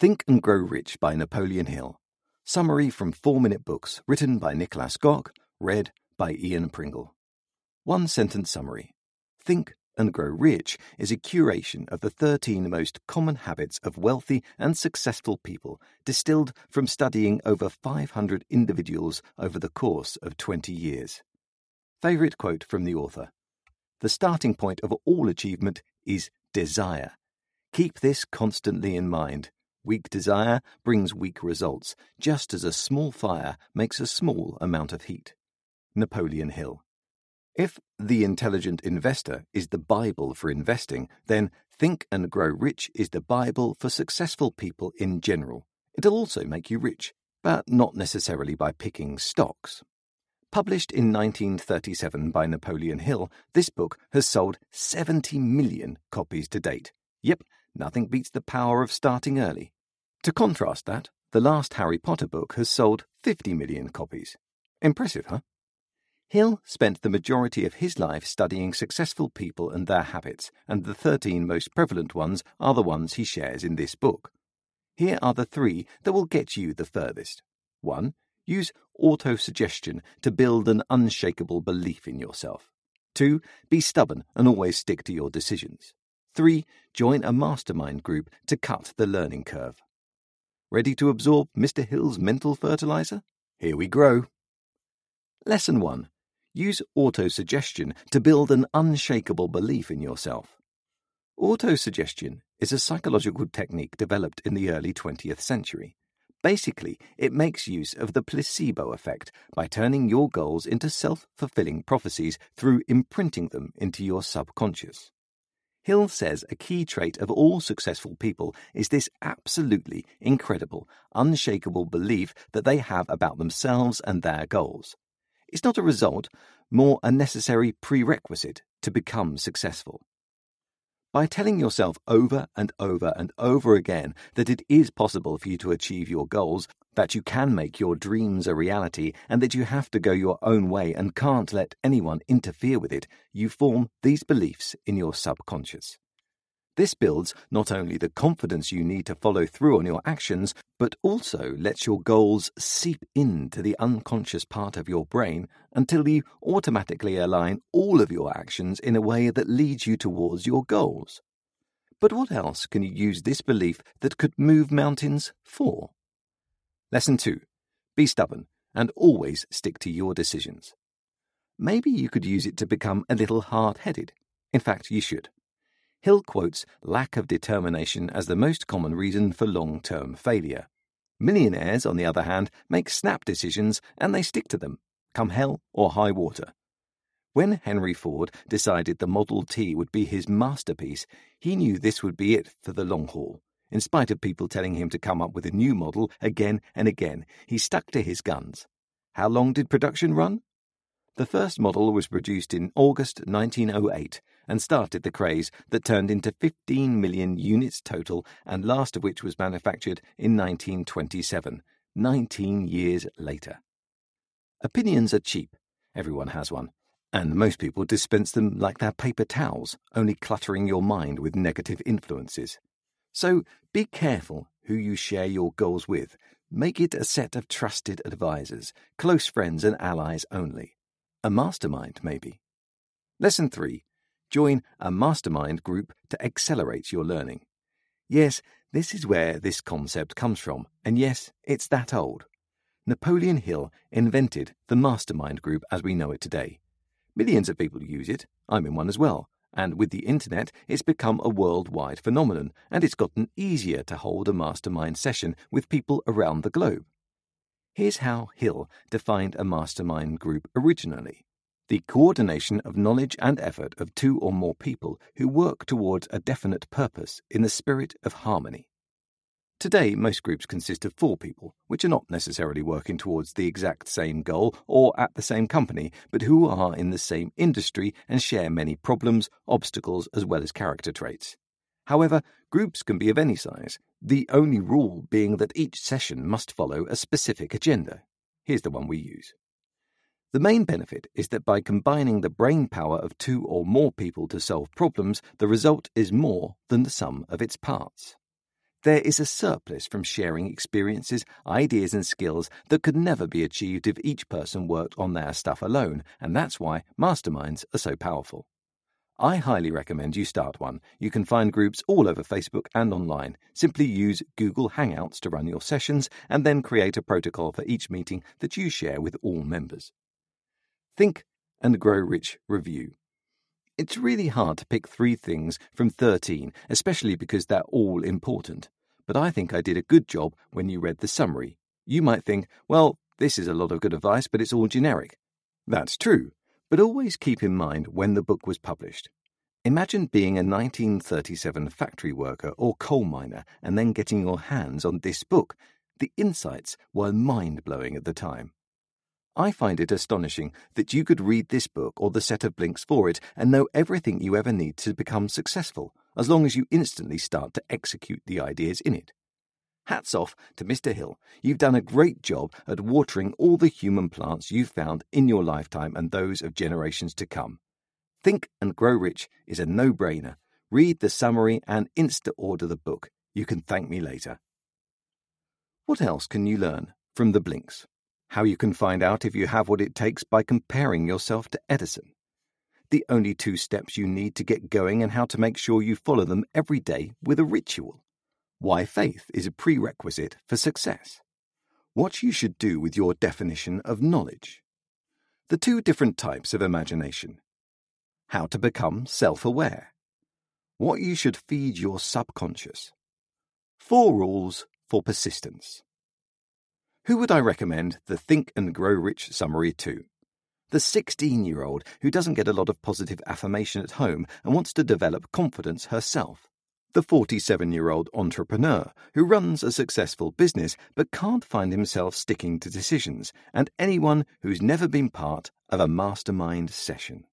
Think and Grow Rich by Napoleon Hill. Summary from 4 Minute Books, written by Niklas Göke, read by Ian Pringle. One sentence summary Think and Grow Rich is a curation of the 13 most common habits of wealthy and successful people, distilled from studying over 500 individuals over the course of 20 years. Favourite quote from the author The starting point of all achievement is desire. Keep this constantly in mind. Weak desire brings weak results, just as a small fire makes a small amount of heat. Napoleon Hill. If The Intelligent Investor is the Bible for investing, then Think and Grow Rich is the Bible for successful people in general. It'll also make you rich, but not necessarily by picking stocks. Published in 1937 by Napoleon Hill, this book has sold 70 million copies to date. Yep, Nothing beats the power of starting early. To contrast that, the last Harry Potter book has sold 50 million copies. Impressive, huh? Hill spent the majority of his life studying successful people and their habits, and the 13 most prevalent ones are the ones he shares in this book. Here are the three that will get you the furthest. 1. Use autosuggestion to build an unshakable belief in yourself. 2. Be stubborn and always stick to your decisions. 3. Join a mastermind group to cut the learning curve. Ready to absorb Mr. Hill's mental fertilizer? Here we grow. Lesson 1. Use autosuggestion to build an unshakable belief in yourself. Autosuggestion is a psychological technique developed in the early 20th century. Basically, it makes use of the placebo effect by turning your goals into self fulfilling prophecies through imprinting them into your subconscious. Hill says a key trait of all successful people is this absolutely incredible, unshakable belief that they have about themselves and their goals. It's not a result, more a necessary prerequisite to become successful. By telling yourself over and over and over again that it is possible for you to achieve your goals, that you can make your dreams a reality, and that you have to go your own way and can't let anyone interfere with it, you form these beliefs in your subconscious. This builds not only the confidence you need to follow through on your actions, but also lets your goals seep into the unconscious part of your brain until you automatically align all of your actions in a way that leads you towards your goals. But what else can you use this belief that could move mountains for? Lesson 2 Be stubborn and always stick to your decisions. Maybe you could use it to become a little hard headed. In fact, you should. Hill quotes lack of determination as the most common reason for long term failure. Millionaires, on the other hand, make snap decisions and they stick to them, come hell or high water. When Henry Ford decided the Model T would be his masterpiece, he knew this would be it for the long haul. In spite of people telling him to come up with a new model again and again, he stuck to his guns. How long did production run? The first model was produced in August 1908 and started the craze that turned into 15 million units total and last of which was manufactured in 1927, 19 years later. Opinions are cheap. Everyone has one. And most people dispense them like they're paper towels, only cluttering your mind with negative influences. So be careful who you share your goals with. Make it a set of trusted advisors, close friends and allies only. A mastermind, maybe. Lesson 3 Join a mastermind group to accelerate your learning. Yes, this is where this concept comes from, and yes, it's that old. Napoleon Hill invented the mastermind group as we know it today. Millions of people use it, I'm in one as well, and with the internet, it's become a worldwide phenomenon, and it's gotten easier to hold a mastermind session with people around the globe. Here's how Hill defined a mastermind group originally the coordination of knowledge and effort of two or more people who work towards a definite purpose in the spirit of harmony. Today, most groups consist of four people, which are not necessarily working towards the exact same goal or at the same company, but who are in the same industry and share many problems, obstacles, as well as character traits. However, groups can be of any size, the only rule being that each session must follow a specific agenda. Here's the one we use. The main benefit is that by combining the brain power of two or more people to solve problems, the result is more than the sum of its parts. There is a surplus from sharing experiences, ideas, and skills that could never be achieved if each person worked on their stuff alone, and that's why masterminds are so powerful. I highly recommend you start one. You can find groups all over Facebook and online. Simply use Google Hangouts to run your sessions and then create a protocol for each meeting that you share with all members. Think and Grow Rich Review. It's really hard to pick three things from 13, especially because they're all important. But I think I did a good job when you read the summary. You might think, well, this is a lot of good advice, but it's all generic. That's true, but always keep in mind when the book was published. Imagine being a 1937 factory worker or coal miner and then getting your hands on this book. The insights were mind blowing at the time. I find it astonishing that you could read this book or the set of blinks for it and know everything you ever need to become successful, as long as you instantly start to execute the ideas in it. Hats off to Mr. Hill. You've done a great job at watering all the human plants you've found in your lifetime and those of generations to come. Think and Grow Rich is a no brainer. Read the summary and insta order the book. You can thank me later. What else can you learn from the blinks? How you can find out if you have what it takes by comparing yourself to Edison. The only two steps you need to get going and how to make sure you follow them every day with a ritual. Why faith is a prerequisite for success. What you should do with your definition of knowledge. The two different types of imagination. How to become self aware. What you should feed your subconscious. Four rules for persistence. Who would I recommend the Think and Grow Rich summary to? The 16 year old who doesn't get a lot of positive affirmation at home and wants to develop confidence herself. The 47 year old entrepreneur who runs a successful business but can't find himself sticking to decisions, and anyone who's never been part of a mastermind session.